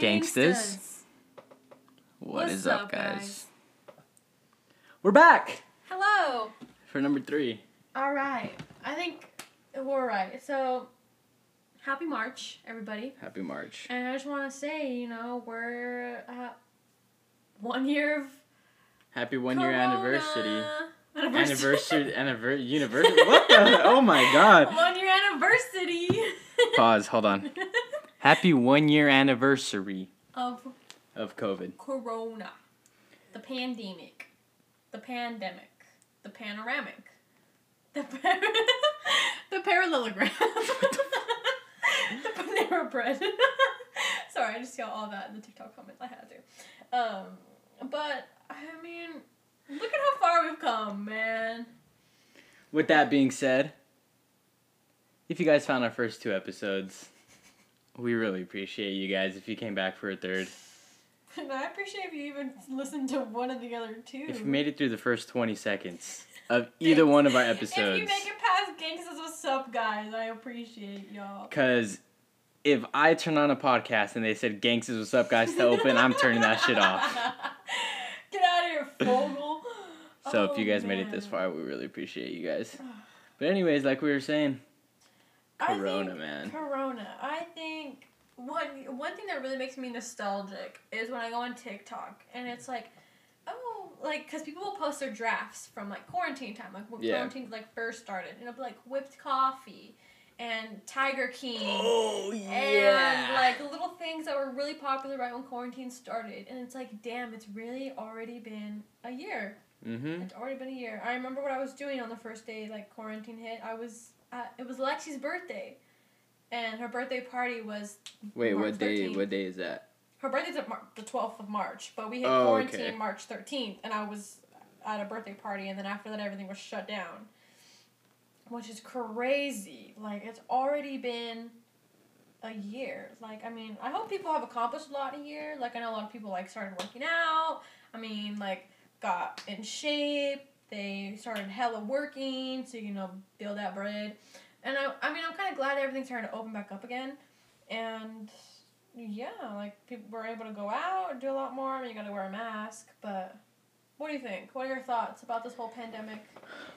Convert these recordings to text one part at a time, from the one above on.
Gangsters. What What's is up, guys? guys? We're back Hello. for number three. All right. I think we're right. So, happy March, everybody. Happy March. And I just want to say, you know, we're at one year of Happy one year Corona. anniversary. Anniversary. Anniversary. Anniversary. University. What the? Oh my God. one year anniversary. Pause. Hold on. Happy one year anniversary of of COVID. Corona, the pandemic, the pandemic, the panoramic, the par- the parallelogram, the Panera bread. Sorry, I just got all that in the TikTok comments. I had to. Um, but I mean, look at how far we've come, man. With that being said, if you guys found our first two episodes, we really appreciate you guys. If you came back for a third, And I appreciate if you even listened to one of the other two. if you made it through the first 20 seconds of either one of our episodes. If you make it past Gangsters, what's up, guys? I appreciate y'all. Because if I turn on a podcast and they said Gangsters, what's up, guys, to open, I'm turning that shit off. Get out of here, Fogel. So Oh, if you guys oh, made it this far, we really appreciate you guys. But anyways, like we were saying, Corona, think man. Corona. I think one one thing that really makes me nostalgic is when I go on TikTok and it's like, oh, like because people will post their drafts from like quarantine time, like when Yeah. quarantine like first started, and it'll be like whipped coffee and Tiger King. Oh And like the little things that were really popular right when quarantine started, and it's like, damn, it's really already been a year. mm-hmm. It's already been a year. I remember what I was doing on the first day like quarantine hit. I was at, it was Lexi's birthday, and her birthday party was Wait, March what day? 13th. What day is that? her birthday's at Mar- the twelfth of March, but we had Oh, quarantine okay. March thirteenth, and I was at a birthday party, and then after that everything was shut down, which is crazy. Like it's already been a year. Like I mean, I hope people have accomplished a lot in a year. Like I know a lot of people like started working out. I mean, like got in shape. They started hella working to you know build that bread, and I I mean I'm kind of glad everything's starting to open back up again, and yeah, like people were able to go out, and do a lot more. I mean, you got to wear a mask, but what do you think? What are your thoughts about this whole pandemic?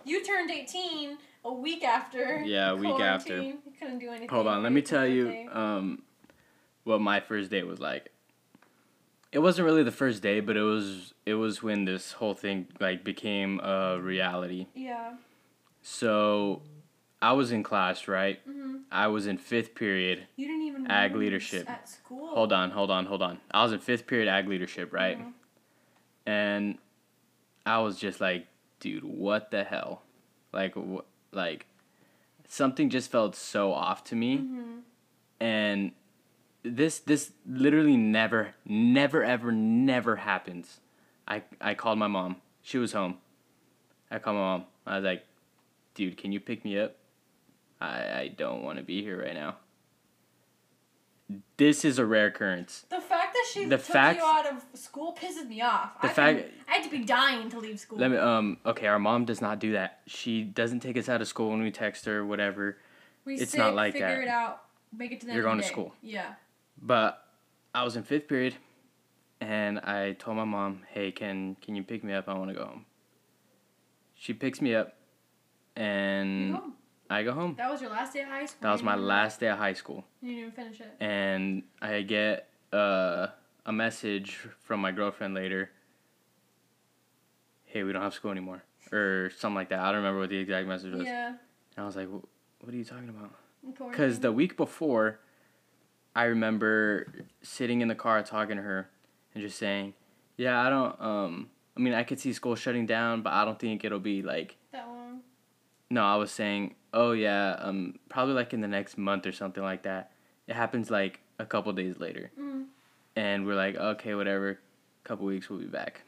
You turned eighteen a week after. Yeah, a week after. You couldn't do anything. Hold on, let me tell you um, what my first day was like. It wasn't really the first day, but it was it was when this whole thing like became a reality. Yeah. So, I was in class, right? hmm I was in fifth period. You didn't even. Ag leadership. at school. Hold on, hold on, hold on. I was in fifth period ag leadership, right? Mhm. And I was just like, dude, what the hell? Like, wh- like, something just felt so off to me, Mhm. and this this literally never, never, ever, never happens. I I called my mom. She was home. I called my mom. I was like, dude, can you pick me up? I I don't want to be here right now. This is a rare occurrence. The fact that she The took fact- you out of school pisses me off. The I fact- couldn't- I had to be dying to leave school. Let me um okay, our mom does not do that. She doesn't take us out of school when we text her, whatever. we it's sick, not like figure that. it out. Make it to the You're going the to school. Yeah. But I was in fifth period and I told my mom, Hey, can can you pick me up? I wanna go home. She picks me up and go. I go home. That was your last day of high school. That was my last day of high school. You didn't even finish it. And I get uh, a message from my girlfriend later. Hey, we don't have school anymore. Or something like that. I don't remember what the exact message was. Yeah. And I was like, what are you talking about? Because the week before, I remember sitting in the car talking to her and just saying, yeah, I don't, um, I mean, I could see school shutting down, but I don't think it'll be like, that long." no, I was saying, oh, yeah, um, probably like in the next month or something like that. It happens like a couple days later. Mm. And we're like, okay, whatever, couple weeks, we'll be back.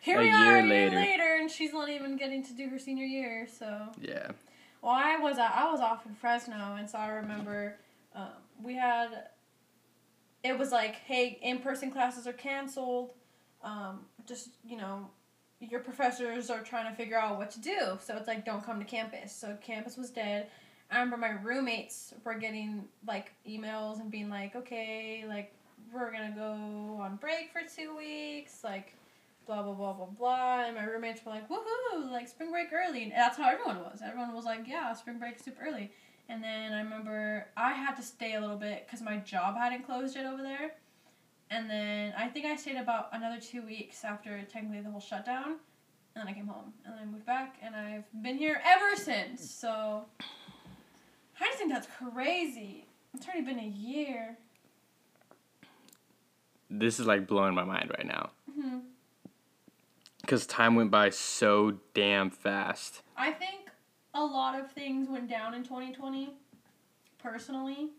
Here A we are year a year later. later, and she's not even getting to do her senior year. So, Yeah. well, I was I was off in Fresno, and so I remember um, we had. It was like, hey, in person classes are canceled. Um, just you know, your professors are trying to figure out what to do. So it's like, don't come to campus. So campus was dead. I remember my roommates were getting like emails and being like, okay, like we're gonna go on break for two weeks, like blah blah blah blah blah. And my roommates were like, woohoo, like spring break early. And that's how everyone was. Everyone was like, yeah, spring break super early. And then I remember I had to stay a little bit because my job hadn't closed yet over there. And then I think I stayed about another two weeks after technically the whole shutdown. And then I came home. And then I moved back. And I've been here ever since. So I just think that's crazy. It's already been a year. This is like blowing my mind right now. Mm-hmm. Because time went by so damn fast. I think a lot of things went down in 2020, personally.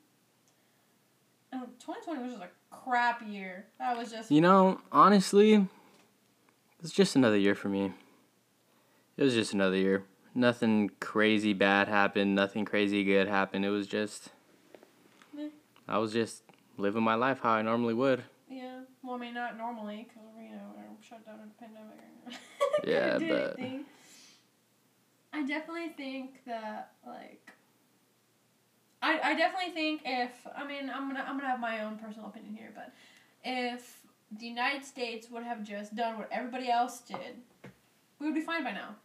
And 2020 was just a crap year. That was just. You know, honestly, it's just another year for me. It was just another year. Nothing crazy bad happened. Nothing crazy good happened. It was just. I was just living my life how I normally would. Yeah. Well, I mean, not normally, because, you know, we're shut down in the pandemic. Yeah, but- anything. I definitely think that, like. I, I definitely think if I mean I'm gonna I'm gonna have my own personal opinion here, but if the United States would have just done what everybody else did, we would be fine by now.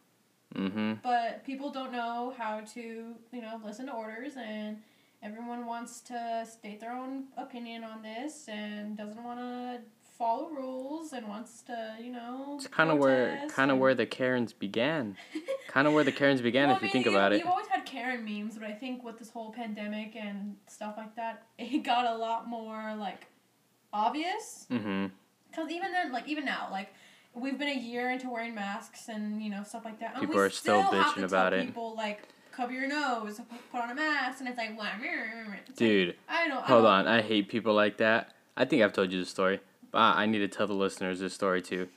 Mm-hmm. But people don't know how to, you know, listen to orders, and everyone wants to state their own opinion on this and doesn't want to follow rules and wants to, you know. It's kind of where kind of and- where the Karens began. Kind of where the Karens began, Well, if you I think mean, about it. You've always had Karen memes, but I think with this whole pandemic and stuff like that, it got a lot more like obvious. Mm-hmm. Because even then, like even now, like we've been a year into wearing masks and you know stuff like that. People are still have bitching about it. People like cover your nose, put on a mask, and it's like. It's like, Dude, I don't. I hold don't- on. I hate people like that. I think I've told you the story, Ah, I need to tell the listeners this story too.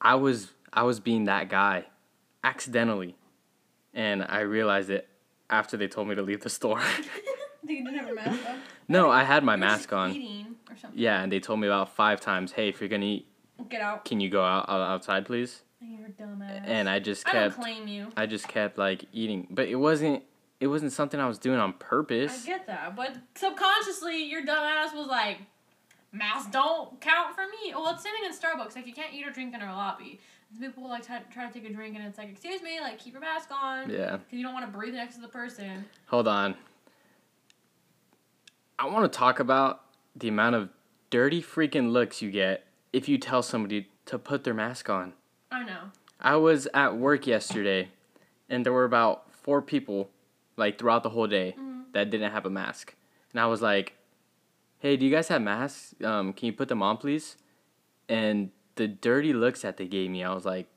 I was I was being that guy, accidentally, and I realized it after they told me to leave the store. You didn't have a mask on. no, I had my You were just mask on. Eating or something. Yeah, and they told me about five times, "Hey, if you're gonna eat, Get out. can you go out, out outside, please?" You're dumbass. And I just kept. I don't claim you. I just kept like eating, but it wasn't it wasn't something I was doing on purpose. I get that, but subconsciously, your dumbass was like, "Masks don't count for me." Well, it's sitting in Starbucks. Like you can't eat or drink in our lobby. People like try, try to take a drink, and it's like, "Excuse me, like keep your mask on." Yeah. Because you don't want to breathe next to the person. Hold on. I want to talk about the amount of dirty freaking looks you get if you tell somebody to put their mask on. I know. I was at work yesterday and there were about four people like throughout the whole day Mhm. that didn't have a mask. And I was like, "Hey, do you guys have masks? Um, can you put them on, please?" And the dirty looks that they gave me, I was like,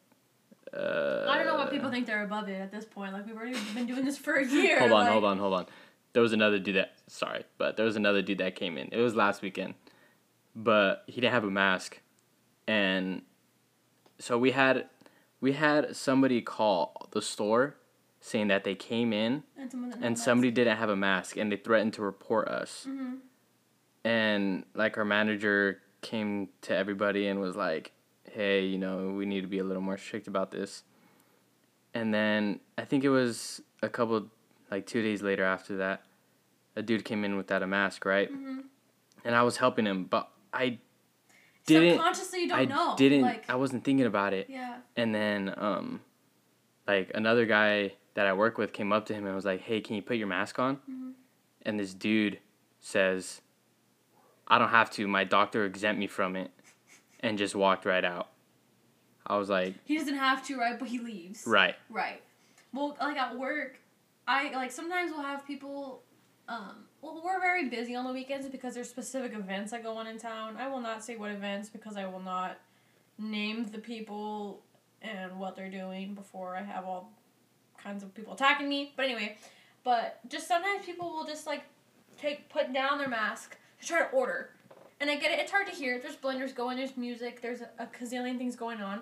uh, I don't know what people think they're above it at this point. Like we've already been doing this for a year. Hold on, like, hold on, hold on. There was another dude that sorry, but there was another dude that came in. It was last weekend. But he didn't have a mask. And so we had we had somebody call the store saying that they came in And, and somebody didn't have a mask and they threatened to report us. Mhm. And like our manager came to everybody and was like, "Hey, you know, we need to be a little more strict about this." And then I think it was a couple like 2 days later after that, a dude came in without a mask, right? Mhm. And I was helping him, but I didn't Subconsciously, you don't I know. didn't Like, I wasn't thinking about it. yeah. And then um like another guy that I work with came up to him and was like, "Hey, can you put your mask on?" Mhm. And this dude says, "I don't have to. My doctor exempt me from it." And just walked right out. I was like, He doesn't have to, right? But he leaves. "Right. Right. Well, like at work, I like sometimes we'll have people. Um, well, we're very busy on the weekends because there's specific events that go on in town. I will not say what events because I will not name the people and what they're doing before I have all kinds of people attacking me. But anyway, but just sometimes people will just like take put down their mask to try to order. And I get it, it's hard to hear. There's blenders going, there's music, there's a, a gazillion things going on.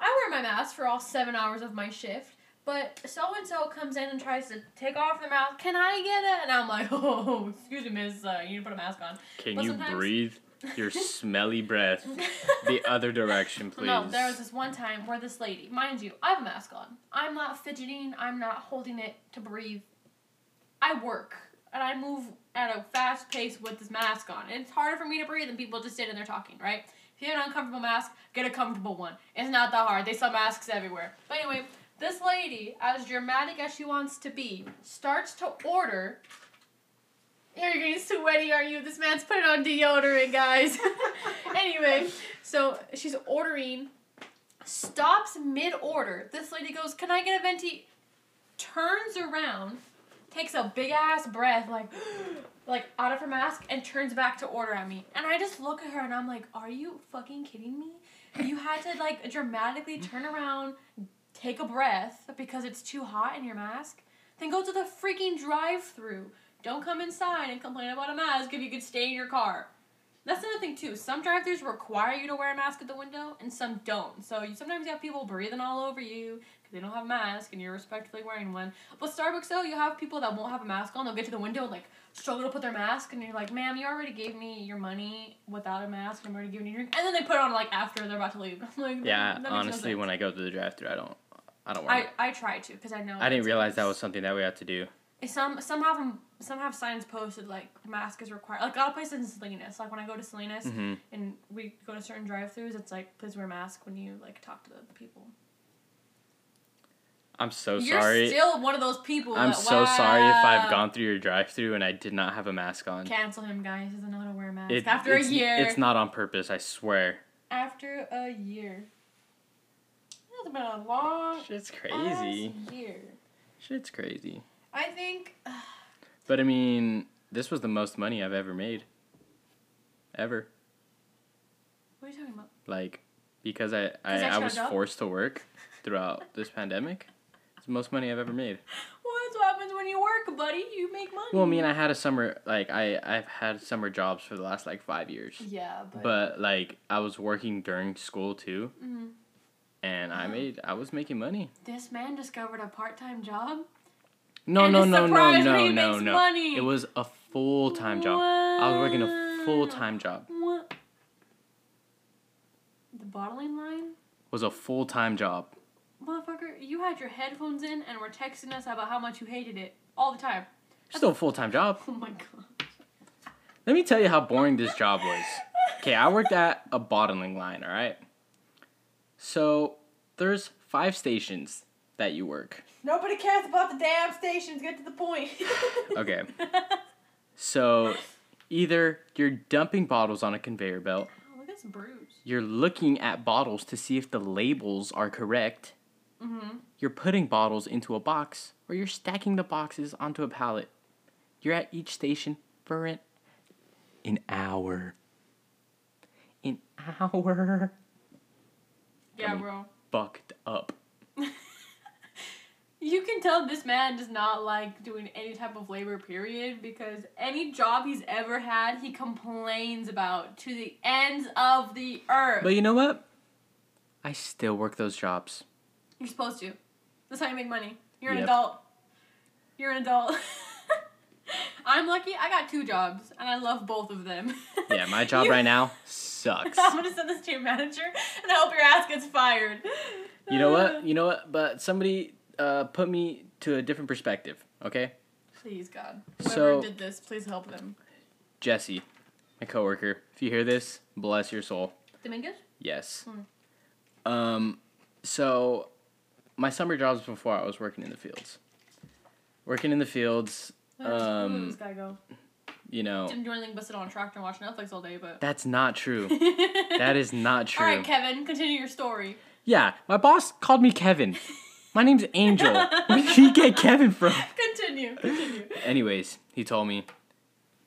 I wear my mask for all seven hours of my shift, but so and so comes in and tries to take off the mask. Can I get it? And I'm like, oh, excuse me, miss, uh, you need to put a mask on. Can But you sometimes- breathe your smelly breath the other direction, please?" No, there was this one time where this lady, mind you, I have a mask on. I'm not fidgeting. I'm not holding it to breathe. I work. And I move at a fast pace with this mask on. And it's harder for me to breathe than people just sitting there talking, right? If you have an uncomfortable mask, get a comfortable one. It's not that hard. They sell masks everywhere. But anyway, this lady, as dramatic as she wants to be, starts to order. You're getting sweaty, are you? This man's putting on deodorant, guys. anyway, so she's ordering, stops mid order. This lady goes, Can I get a venti? Turns around, takes a big ass breath, like, like out of her mask, and turns back to order at me. And I just look at her and I'm like, Are you fucking kidding me? You had to like dramatically turn around, take a breath because it's too hot in your mask. Then go to the freaking drive through. Don't come inside and complain about a mask if you could stay in your car. That's another thing too. Some drive-throughs require you to wear a mask at the window, and some don't. So you sometimes you have people breathing all over you they don't have a mask, and you're respectfully wearing one. But Starbucks though, you have people that won't have a mask on. They'll get to the window and like struggle to put their mask, and you're like, "Ma'am, you already gave me your money without a mask. I'm already giving you drink." And then they put it on like after they're about to leave. I'm like, Yeah, no honestly, sense. when I go to the drive-through, I don't, I don't wear. I it. I try to because I know. I didn't realize that was something that we had to do. Some some have 'em- some have signs posted like mask is required. Like a lot of places in Salinas. Like when I go to Salinas hmm and we go to certain drive-throughs, it's like please wear a mask when you like talk to the people. I'm so sorry. You're still one of those people. I'm that, so sorry if I've gone through your drive-through and I did not have a mask on. Cancel him, guys. He doesn't know how to wear a mask. It- After a year. It's not on purpose. I swear. After a year. It's been a long Shit's crazy. year. Shit's crazy. I think. But I mean, this was the most money I've ever made. Ever. What are you talking about? Like, because I, I, I I was up? forced to work throughout this pandemic. The most money I've ever made. Well, that's what happens when you work, buddy. You make money. Well, I mean, I had a summer, like, I, I've had summer jobs for the last, like, five years. Yeah, but. But, like, I was working during school, too. Mhm. And I made, I was making money. This man discovered a part-time job. No, And no, no, no, no, no, no. money. It was a full time job. I was working a full time job. What? The bottling line? Was a full time job. Motherfucker, you had your headphones in and were texting us about how much you hated it all the time. Still a full time job. Oh my god. Let me tell you how boring this job was. Okay, I worked at a bottling line, all right? So, there's five stations that you work. Nobody cares about the damn stations. Get to the point. Okay. So, either you're dumping bottles on a conveyor belt, Oh, look at this bruise. you're looking at bottles to see if the labels are correct, Mm-hmm. you're putting bottles into a box, or you're stacking the boxes onto a pallet. You're at each station for an, an hour. An hour. Yeah, Dummy. bro. Fucked up. You can tell this man does not like doing any type of labor, period, because any job he's ever had, he complains about to the ends of the earth. But you know what? I still work those jobs. You're supposed to. That's how you make money. You're an Yep. adult. You're an adult. I'm lucky. I got two jobs, and I love both of them. Yeah, my job You- right now sucks. I'm gonna send this to your manager, and I hope your ass gets fired. You know what? You know what? But somebody uh, put me to a different perspective, okay? Please, God. Whoever So- did this, please help them. Jesse, my coworker, if you hear this, bless your soul. Dominguez? Yes. Hmm. Um, so my summer jobs before I was working in the fields. Working in the fields, Where did Um, this guy go? you know, Didn't do anything but sit on a tractor and watch Netflix all day, but. that's not true. that is not true. All right, Kevin, continue your story. Yeah, my boss called me Kevin. My name's Angel. Where did he get Kevin from? Continue, continue. Anyways, he told me,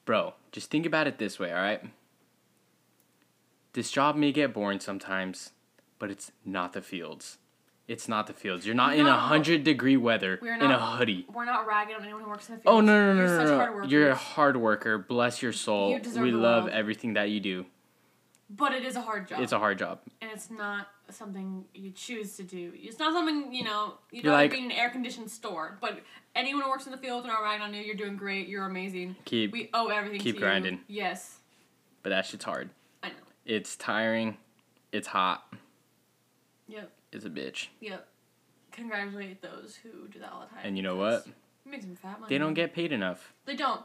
bro, just think about it this way, all right? This job may get boring sometimes, but it's not the fields. It's not the fields. You're not in a hundred degree weather We're in a hoodie. We're not ragging on anyone who works in the field. Oh no no no You're no such no! hard no. You're a hard worker. Bless your soul. You deserve we love world. everything that you do. But it is a hard job. It's a hard job. and it's not something you choose to do. It's not something you know. You don't like- be in an air conditioned store. But anyone who works in the field and are ragging on you, you're doing great. You're amazing. Keep, We owe everything. keep grinding. You. Yes, but that shit's hard. I know. It's tiring. It's hot. Yep, It's a bitch. yep. Congratulate those who do that all the time. And you know what? It makes them fat money. They don't get paid enough. They don't.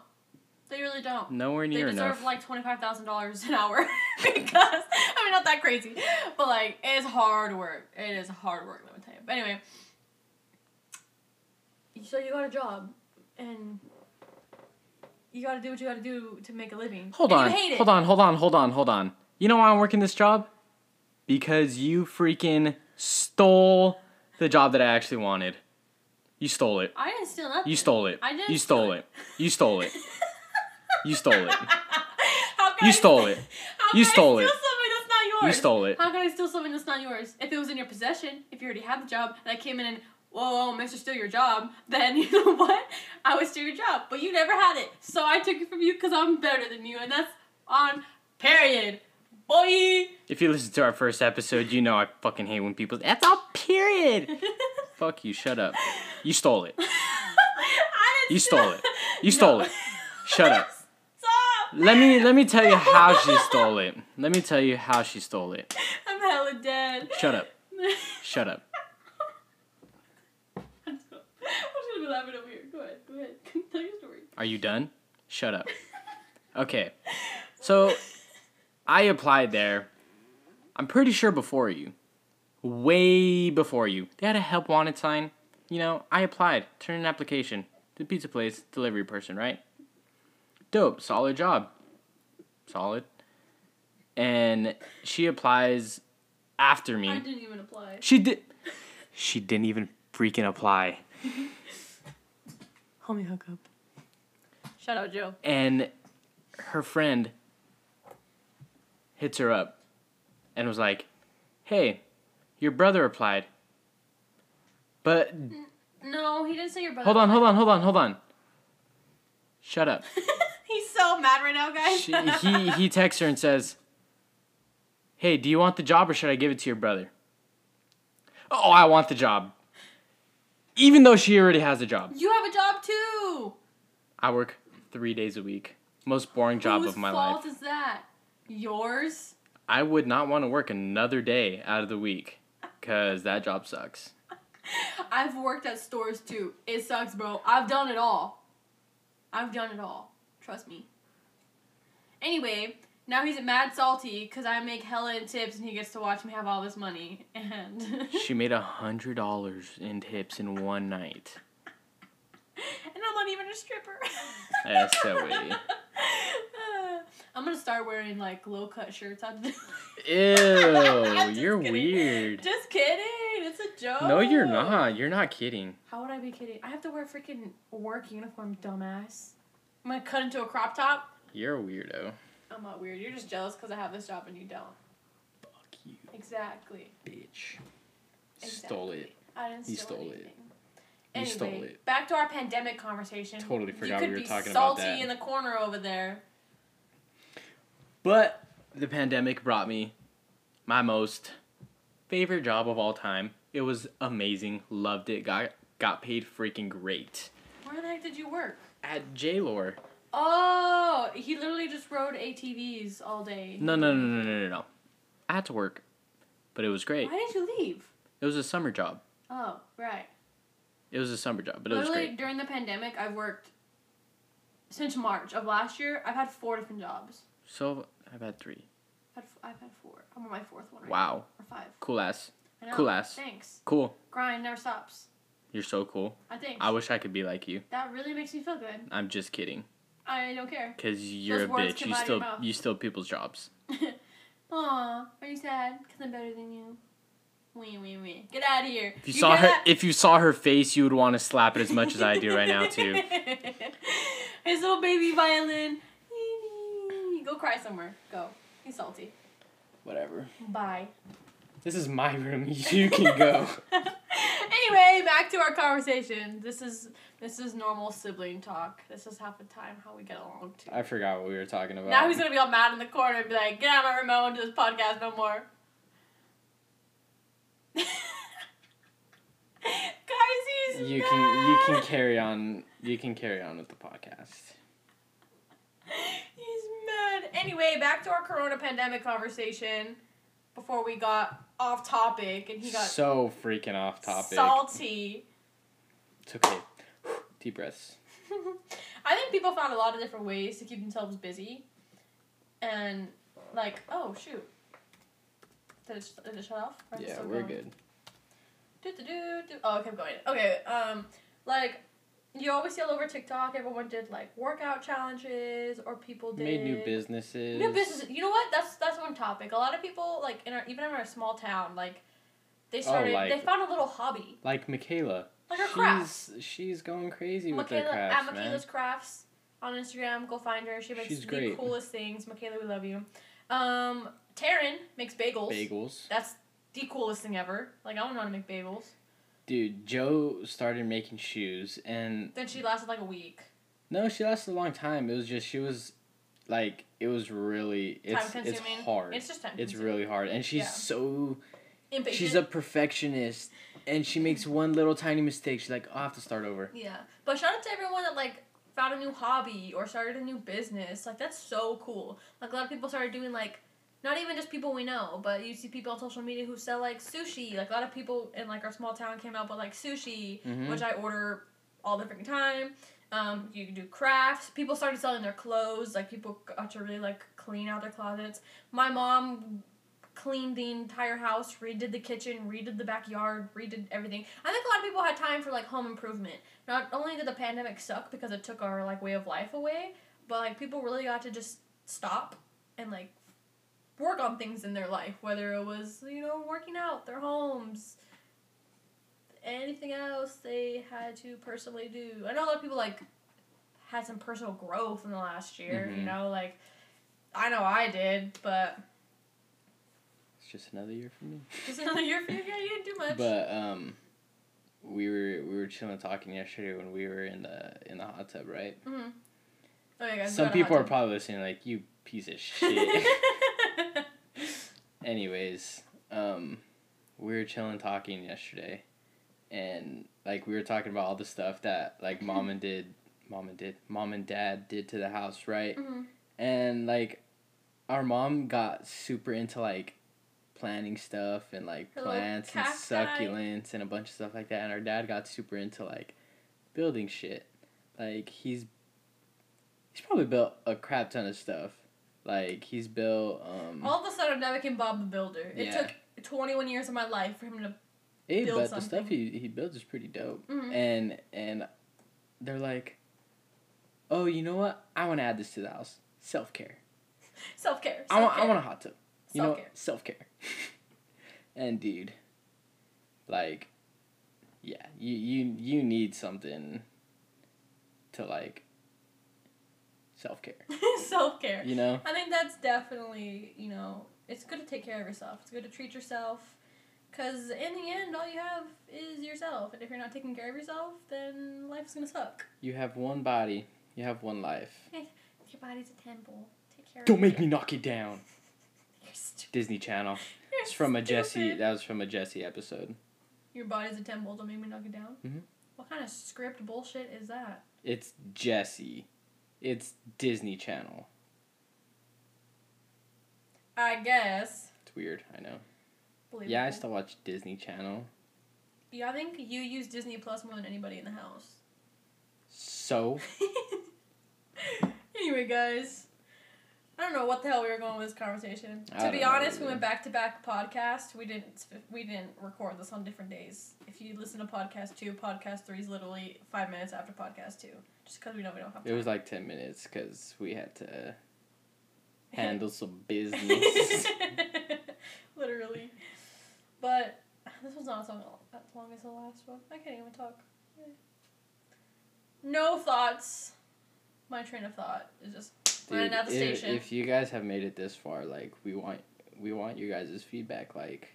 They really don't. Nowhere near enough. They deserve enough. like twenty five thousand dollars an hour because I mean not that crazy, but like it's hard work. It is hard work. Let me tell you. But anyway, so you got a job, and you got to do what you got to do to make a living. hold and on, You hate it. hold on, hold on, hold on, hold on. You know why I'm working this job? Because you freaking stole the job that I actually wanted. You stole it. I didn't steal nothing. You stole it. I didn't You steal stole it. it. You stole it. You stole it. How can You stole st- it. How You can stole I it. steal something that's not yours? You stole it. How can I steal something that's not yours? If it was in your possession, if you already had the job, and I came in and whoa, whoa, Mister, steal your job, then you know what? I would steal your job, but you never had it, so I took it from you because I'm better than you, and that's on period, boy. If you listen to our first episode, you know I fucking hate when people. That's all. Period. Fuck you. Shut up. You stole it. You stole it. You stole No. it. Shut up. Stop. Let me let me tell you how she stole it. Let me tell you how she stole it. I'm hella dead. Shut up. Shut up. I'm just gonna be laughing over here. Go ahead. Go ahead. Tell your story. Are you done? Shut up. Okay. So I applied there. I'm pretty sure before you. Way before you. They had a help wanted sign. You know, I applied, turned an application. The pizza place, delivery person, right? Dope, solid job. Solid. And she applies after me. I didn't even apply. She did. She didn't even freaking apply. Homie hookup. Shout out Joe. And her friend hits her up and was like, "Hey, your brother applied." But No, he didn't say your brother. hold on, hold on, hold on, hold on. Shut up. He's so mad right now, guys. She, he he texts her and says, "Hey, do you want the job or should I give it to your brother?" Oh, I want the job. Even though she already has a job. you have a job too. I work 3 days a week. Most boring job Whose of my life. Whose fault is that? Yours? I would not want to work another day out of the week cuz that job sucks. I've worked at stores too. It sucks, bro. I've done it all. I've done it all. Trust me. Anyway, now he's a mad salty because I make hella in tips and he gets to watch me have all this money. And She made a hundred dollars in tips in one night. and I'm not even a stripper. That's so. I'm gonna start wearing like low cut shirts. Just Ew, you're kidding. weird. Just kidding. It's a joke. No, you're not. You're not kidding. How would I be kidding? I have to wear freaking work uniform, dumbass. I'm gonna cut into a crop top. You're a weirdo. I'm not weird. You're just jealous because I have this job and you don't. Fuck you, Exactly. bitch. exactly. Stole it. I didn't steal stole it. anything. You Anyway, stole it. back to our pandemic conversation. Totally forgot what you we could were be talking about salty in the corner over there. But the pandemic brought me my most favorite job of all time. It was amazing. Loved it. Got got paid freaking great. Where the heck did you work? At J. Lohr. Oh, he literally just rode ATVs all day. No, no, no, no, no, no, no. I had to work, but it was great. Why did you leave? It was a summer job. Oh, right. It was a summer job, but it was Literally great. during the pandemic, I've worked since March of last year. I've had four different jobs. So I've had three. I've had, I've had four. I'm on my fourth one right Wow, now. Or five. cool ass. I know. Cool ass. Thanks. Cool. Grind never stops. You're so cool. I think. I wish I could be like you. that really makes me feel good. I'm just kidding. I don't care. Cause you're Those a words bitch. You out of steal your mouth. you steal people's jobs. Aw, are you sad? Because I'm better than you. Wee, wee, wee. Get out of here. If you, saw hear her that? if you saw her face, you would want to slap it as much as I do right now too. His little baby violin. Go cry somewhere. Go. He's salty. Whatever. Bye. This is my room. You can go. anyway, back to our conversation. This is this is normal sibling talk. This is half the time how we get along too. I forgot what we were talking about. Now he's gonna be all mad in the corner and be like, "Get out of my room! I won't do this podcast no more." Guys, he's you mad. can you can carry on you can carry on with the podcast. Mad. Anyway, back to our Corona pandemic conversation. Before we got off topic and he got so freaking off topic. salty. It's okay. Deep breaths. I think people found a lot of different ways to keep themselves busy, and like, oh shoot, did it, did it shut off? Or is it Yeah, we're going? good. Do, do, do, do. Oh, I kept going. Okay, um, like, you always see all over TikTok, everyone did like workout challenges, or people did Made new businesses. New business. You know what? That's that's one topic. A lot of people like in our even in our small town, like they started. Oh, like- they found a little hobby. Like Michaela. Like her she's, crafts. She's going crazy with Michaela her crafts, at man. Michaela's Crafts on Instagram. Go find her. She makes She's the great. coolest things. Michaela, we love you. Um, Taryn makes bagels. Bagels. That's the coolest thing ever. Like I want to know how to make bagels. Dude, Joe started making shoes and Then she lasted like a week. no, she lasted a long time. It was just she was like it was really it's Time it's consuming. hard. It's just time. It's consuming. really hard. And she's Yeah. so impatient. she's a perfectionist and she makes one little tiny mistake. She's like, oh, I'll have to start over. Yeah, but shout out to everyone that like found a new hobby or started a new business. Like that's so cool. Like a lot of people started doing like, not even just people we know, but you see people on social media who sell like sushi. Like a lot of people in like our small town came out with like sushi, Mhm. which I order all the freaking time. Um, you can do crafts. People started selling their clothes. Like people got to really like clean out their closets. My mom cleaned the entire house, redid the kitchen, redid the backyard, redid everything. I think a lot of people had time for like home improvement. Not only did the pandemic suck because it took our like way of life away, but like people really got to just stop and like work on things in their life, whether it was, you know, working out, their homes, anything else they had to personally do. I know a lot of people like had some personal growth in the last year, you Mhm. know, like I know I did, but It's just another year for me. just another year for you. Yeah, you didn't do much. But um we were we were chilling talking yesterday when we were in the in the hot tub, right? mm-hmm. Oh, yeah, guys, Some people are probably listening like you piece of shit. Anyways, um, we were chilling talking yesterday, and like we were talking about all the stuff that like mom and did, mom and did, mom and dad did to the house, right? Mhm. And like, our mom got super into like planting stuff and like Her plants and succulents and a bunch of stuff like that. And our dad got super into like building shit. Like he's he's probably built a crap ton of stuff. Like he's built um All of a sudden, now I became Bob the Builder. It Yeah. took 21 years of my life for him to. Hey, build but the stuff he he builds is pretty dope. Mhm. And and they're like, oh, you know what? I want to add this to the house. Self care. Self care. I want I want a hot tub. You know, Self-care. self care. and dude, like, yeah, you you you need something to like self care. Self care. You know, I think that's definitely, you know, it's good to take care of yourself. It's good to treat yourself. Because in the end, all you have is yourself. And if you're not taking care of yourself, then life's going to suck. you have one body. You have one life. Your body's a temple. Take care Don't make me knock it down. Disney Channel. You're It's from a Jessie. That was from a Jessie episode. Your body's a temple. Don't make me knock it down. Mhm. What kind of script bullshit is that? It's Jessie. It's Disney Channel. I guess. It's weird. I know. Believable. Yeah, I still watch Disney Channel. Yeah, I think you use Disney Plus more than anybody in the house. So anyway, guys, I don't know what the hell we were going with this conversation. I to be honest, we went back to back podcast. We didn't we didn't record this on different days. If you listen to podcast two, podcast three is literally five minutes after podcast two, just because we know we don't have it was like ten minutes because we had to handle some business. literally, but this was not as long, as long as the last one. I can't even talk. No thoughts. My train of thought is just Dude, out the if, station. if you guys have made it this far, like we want we want you guys' feedback. Like,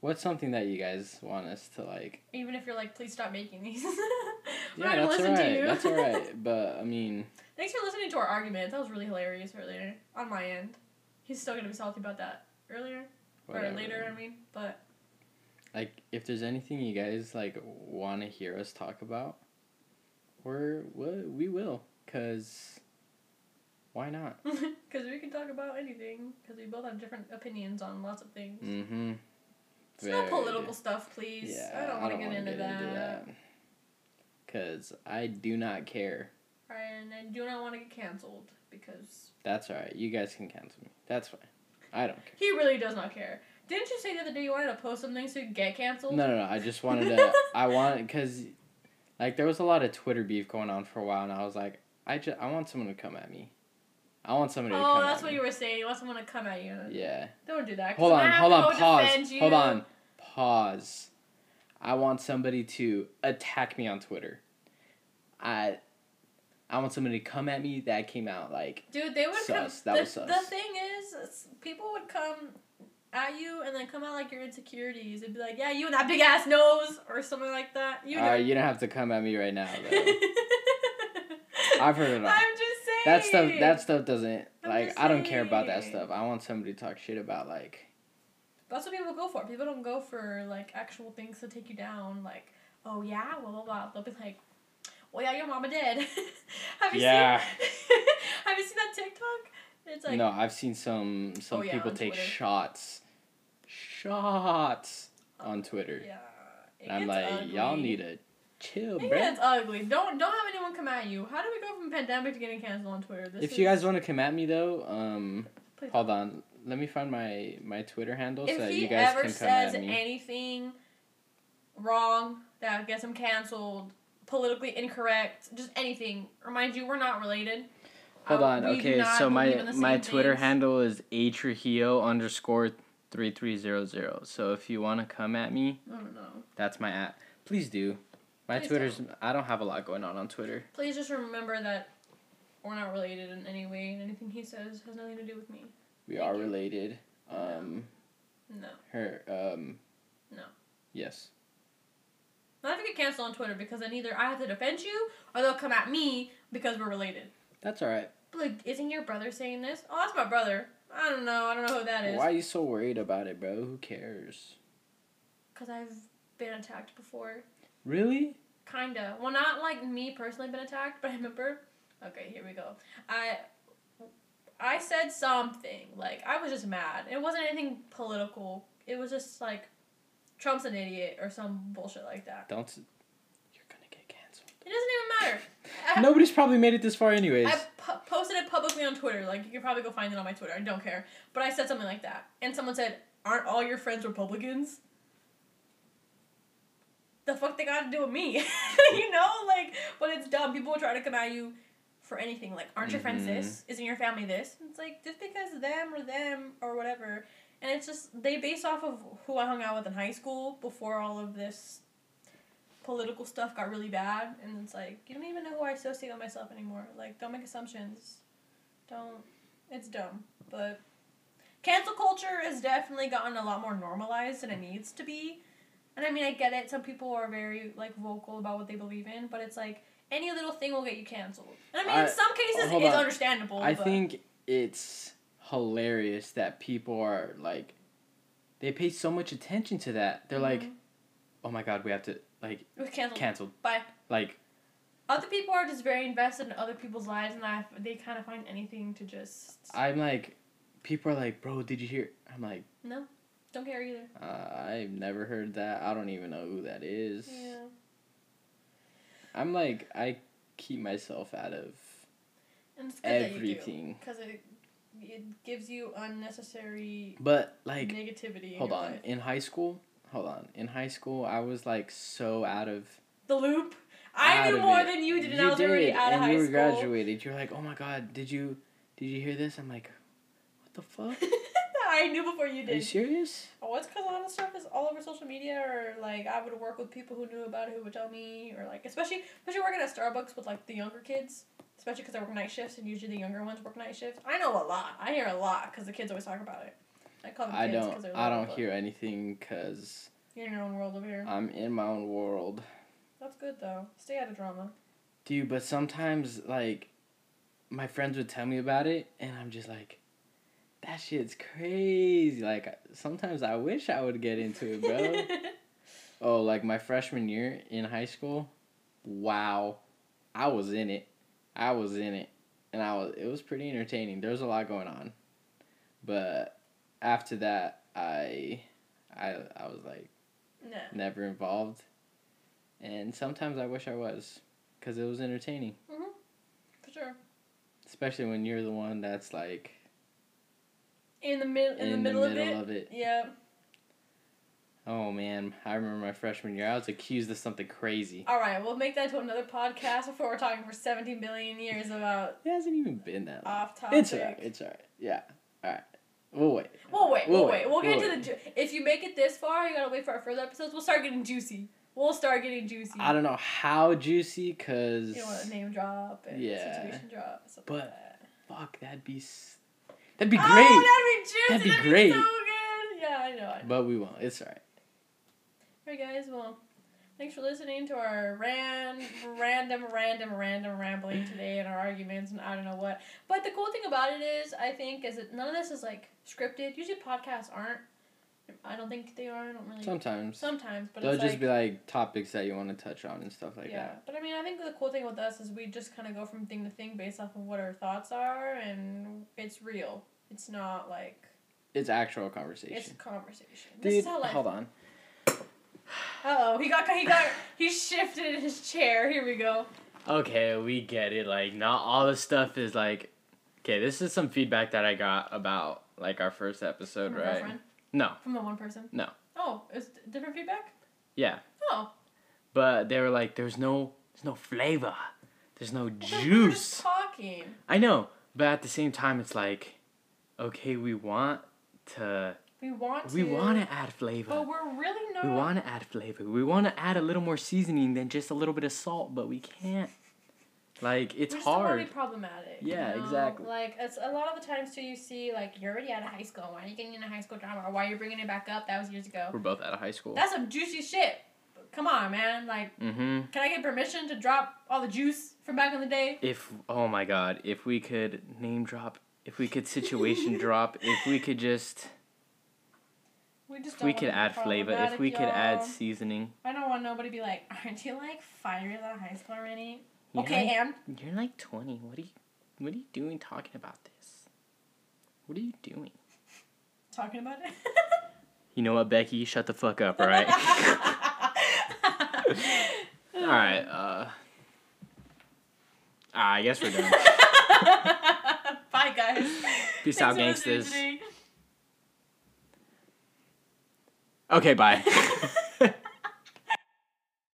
what's something that you guys want us to like? Even if you're like, please stop making these. We're Yeah, not gonna that's listen to you. That's alright. But I mean, Thanks for listening to our argument. That was really hilarious earlier on my end. He's still gonna be salty about that earlier whatever. or later. I mean, but Like, if there's anything you guys like want to hear us talk about, we're we we will. Cause why not? because we can talk about anything because we both have different opinions on lots of things. Mm-hmm. It's not political stuff, please. Yeah, I don't want to get, wanna into that. Cause I do not care. and I do not want to get canceled because That's alright. You guys can cancel me. That's fine. I don't care. he really does not care. Didn't you say the other day you wanted to post something so you could get canceled? No, no, no. I just wanted to. I wanted because, like, there was a lot of Twitter beef going on for a while, and I was like, I just I want someone to come at me. I want somebody to Oh, come that's at what you were saying. You want someone to come at you. Yeah. Don't do that. Hold on. Hold on. Pause. Hold on. Pause. I want somebody to attack me on Twitter. I. I want somebody to come at me that came out like Dude, they would come. That the, was sus. the thing is, people would come at you and then come out like your insecurities. They'd be like, "Yeah, you and that big ass nose," or something like that. You know. Alright, you don't have to come at me right now though. I've heard it all. I'm just. That stuff that stuff doesn't I'm like I don't care about that stuff. I want somebody to talk shit about like That's what people go for. People don't go for like actual things to take you down. Like, oh yeah, blah blah blah. They'll be like, well yeah, your mama did. have you Yeah. seen? have you seen that TikTok? It's like no, I've seen some some Oh, yeah, people take Twitter. shots shots oh, on Twitter. yeah. it And I'm like, y'all ugly. need to chill, bro. gets ugly. Don't don't have anyone come at you. How do we go from pandemic to getting canceled on Twitter? This If you guys want to come at me though, um Please hold on. Let me find my my Twitter handle so that you guys can come at me. If he ever says anything wrong that gets him canceled, politically incorrect, just anything, remind you we're not related. Hold on. we Okay, so my my Twitter things. handle is a trujillo underscore three three zero zero. So if you want to come at me, I don't know. that's my at. Please do. My Please Twitter's. I don't have a lot going on on Twitter. Please just remember that we're not related in any way, and anything he says has nothing to do with me. We Thank are you. related. Um, No. her. Um. No. Yes. I have to get canceled on Twitter because then either I have to defend you or they'll come at me because we're related. That's all right. But like, isn't your brother saying this? Oh, that's my brother. I don't know. I don't know who that is. Why are you so worried about it, bro? Who cares? Because I've been attacked before. Really? Kinda. Well, not like me personally been attacked, but I remember. Okay, here we go. I. I said something like I was just mad. It wasn't anything political. It was just like Trump's an idiot or some bullshit like that. Don't. You're gonna get canceled. It doesn't even matter. Nobody's probably made it this far, anyways. I po- posted it publicly on Twitter. Like you can probably go find it on my Twitter. I don't care. But I said something like that, and someone said, "Aren't all your friends Republicans?" The fuck they got to do with me? you know, like, but it's dumb. People will try to come at you for anything. Like, aren't your friends Mhm. this? Isn't your family this? It's like just because them or them or whatever. And it's just they base off of who I hung out with in high school before all of this political stuff got really bad. And it's like you don't even know who I associate with myself anymore. Like, don't make assumptions. Don't. It's dumb, but cancel culture has definitely gotten a lot more normalized than it needs to be. And I mean, I get it. Some people are very like vocal about what they believe in, but it's like any little thing will get you canceled. And I mean, I- in some cases, it's on. understandable. I but think it's hilarious that people are like, they pay so much attention to that. They're like, Mhm. oh my god, we have to like was canceled. canceled. Bye. Like, Other people are just very invested in other people's lives, and I, they kind of find anything to just I'm like, people are like, bro, did you hear? I'm like, no, don't care either. uh, I've never heard that. I don't even know who that is. Yeah. I'm like, I keep myself out of And everything. because it it gives you unnecessary But like, negativity. hold on. life. In high school, hold on. In high school, I was like so out of. The loop. I knew more it. than you did, and You I was already did, out of and high you were graduated. You're like, oh my god, did you, did you hear this? I'm like, what the fuck? I knew before you did. Are you serious? Oh, it's because a lot of stuff is all over social media, or like I would work with people who knew about it who would tell me, or like especially especially working at Starbucks with like the younger kids, especially because I work night shifts and usually the younger ones work night shifts. I know a lot. I hear a lot because the kids always talk about it. I call them I kids don't. because they're I don't hear anything because You're in your own world over here. I'm in my own world, That's good though. Stay out of drama. dude. But sometimes like, my friends would tell me about it, and I'm just like, that shit's crazy. Like sometimes I wish I would get into it, bro. Oh, like my freshman year in high school. Wow. I was in it. I was in it. And I was it was pretty entertaining. There was a lot going on. But after that, I I I was like nah. never involved. And sometimes I wish I was cuz it was entertaining. Mhm. for sure. Especially when you're the one that's like In the mid, in, the middle, of, it. of it. Yeah. Oh man, I remember my freshman year. I was accused of something crazy. All right, we'll make that to another podcast before we're talking for 17 billion years about It hasn't even been that long. off topic. It's alright. It's alright. Yeah. Alright. We'll wait. We'll wait. We'll, We'll wait. wait, We'll get we'll into the. Ju- if you make it this far, you gotta wait for our further episodes. We'll start getting juicy. We'll start getting juicy. I don't know how juicy, cause You know what? Name drop and Yeah. situation drop. Something But- like that. fuck, that'd be that'd be oh, great. Oh, that'd be juicy. That'd be That'd be great. so good. Yeah, I know. I know. But we won't. It's alright. Alright, guys. Well, thanks for listening to our ran, random, random, random rambling today and our arguments and I don't know what. But the cool thing about it is, I think, is that none of this is like scripted. Usually podcasts aren't. I don't think they are. I don't really. Sometimes Sometimes, but they'll it's just like, be like topics that you want to touch on and stuff like yeah, that. but I mean, I think the cool thing with us is we just kind of go from thing to thing based off of what our thoughts are, and it's real. It's not like It's actual conversation. it's a conversation. this Dude, is how life. hold on. Oh, he got he got he shifted in his chair. Here we go. Okay, we get it. Like, not all the stuff is like. Okay, this is some feedback that I got about like our first episode, From right? girlfriend? No, From the one person. No. Oh, it's different feedback. yeah, Oh, but they were like, "There's no, there's no flavor, there's no well, then we were just juice." talking. I know, but at the same time, it's like, okay, we want to, We want to. we want to add flavor. But we're really not. We want to add flavor. We want to add a little more seasoning than just a little bit of salt, but we can't. Like it's we just don't wanna hard. be problematic. Yeah, you know? exactly. Like it's a lot of the times too. You see, like you're already out of high school. Why are you getting into high school drama? Or why are you bringing it back up? That was years ago. We're both out of high school. That's some juicy shit. Come on, man. Like, mm-hmm. can I get permission to drop all the juice from back in the day? If oh my god, if we could name drop, if we could situation drop, if we could just, We just we could add flavor, if we could add seasoning. I don't want nobody to be like, aren't you like five years out of high school already? You're okay, like- and You're like twenty. What are you? What are you doing talking about this? What are you doing? talking about it. You know what, Becky? Shut the fuck up, all right? all right. Uh. ah, I guess we're done. Bye, guys. Peace Thanks out, gangsters. Okay, bye.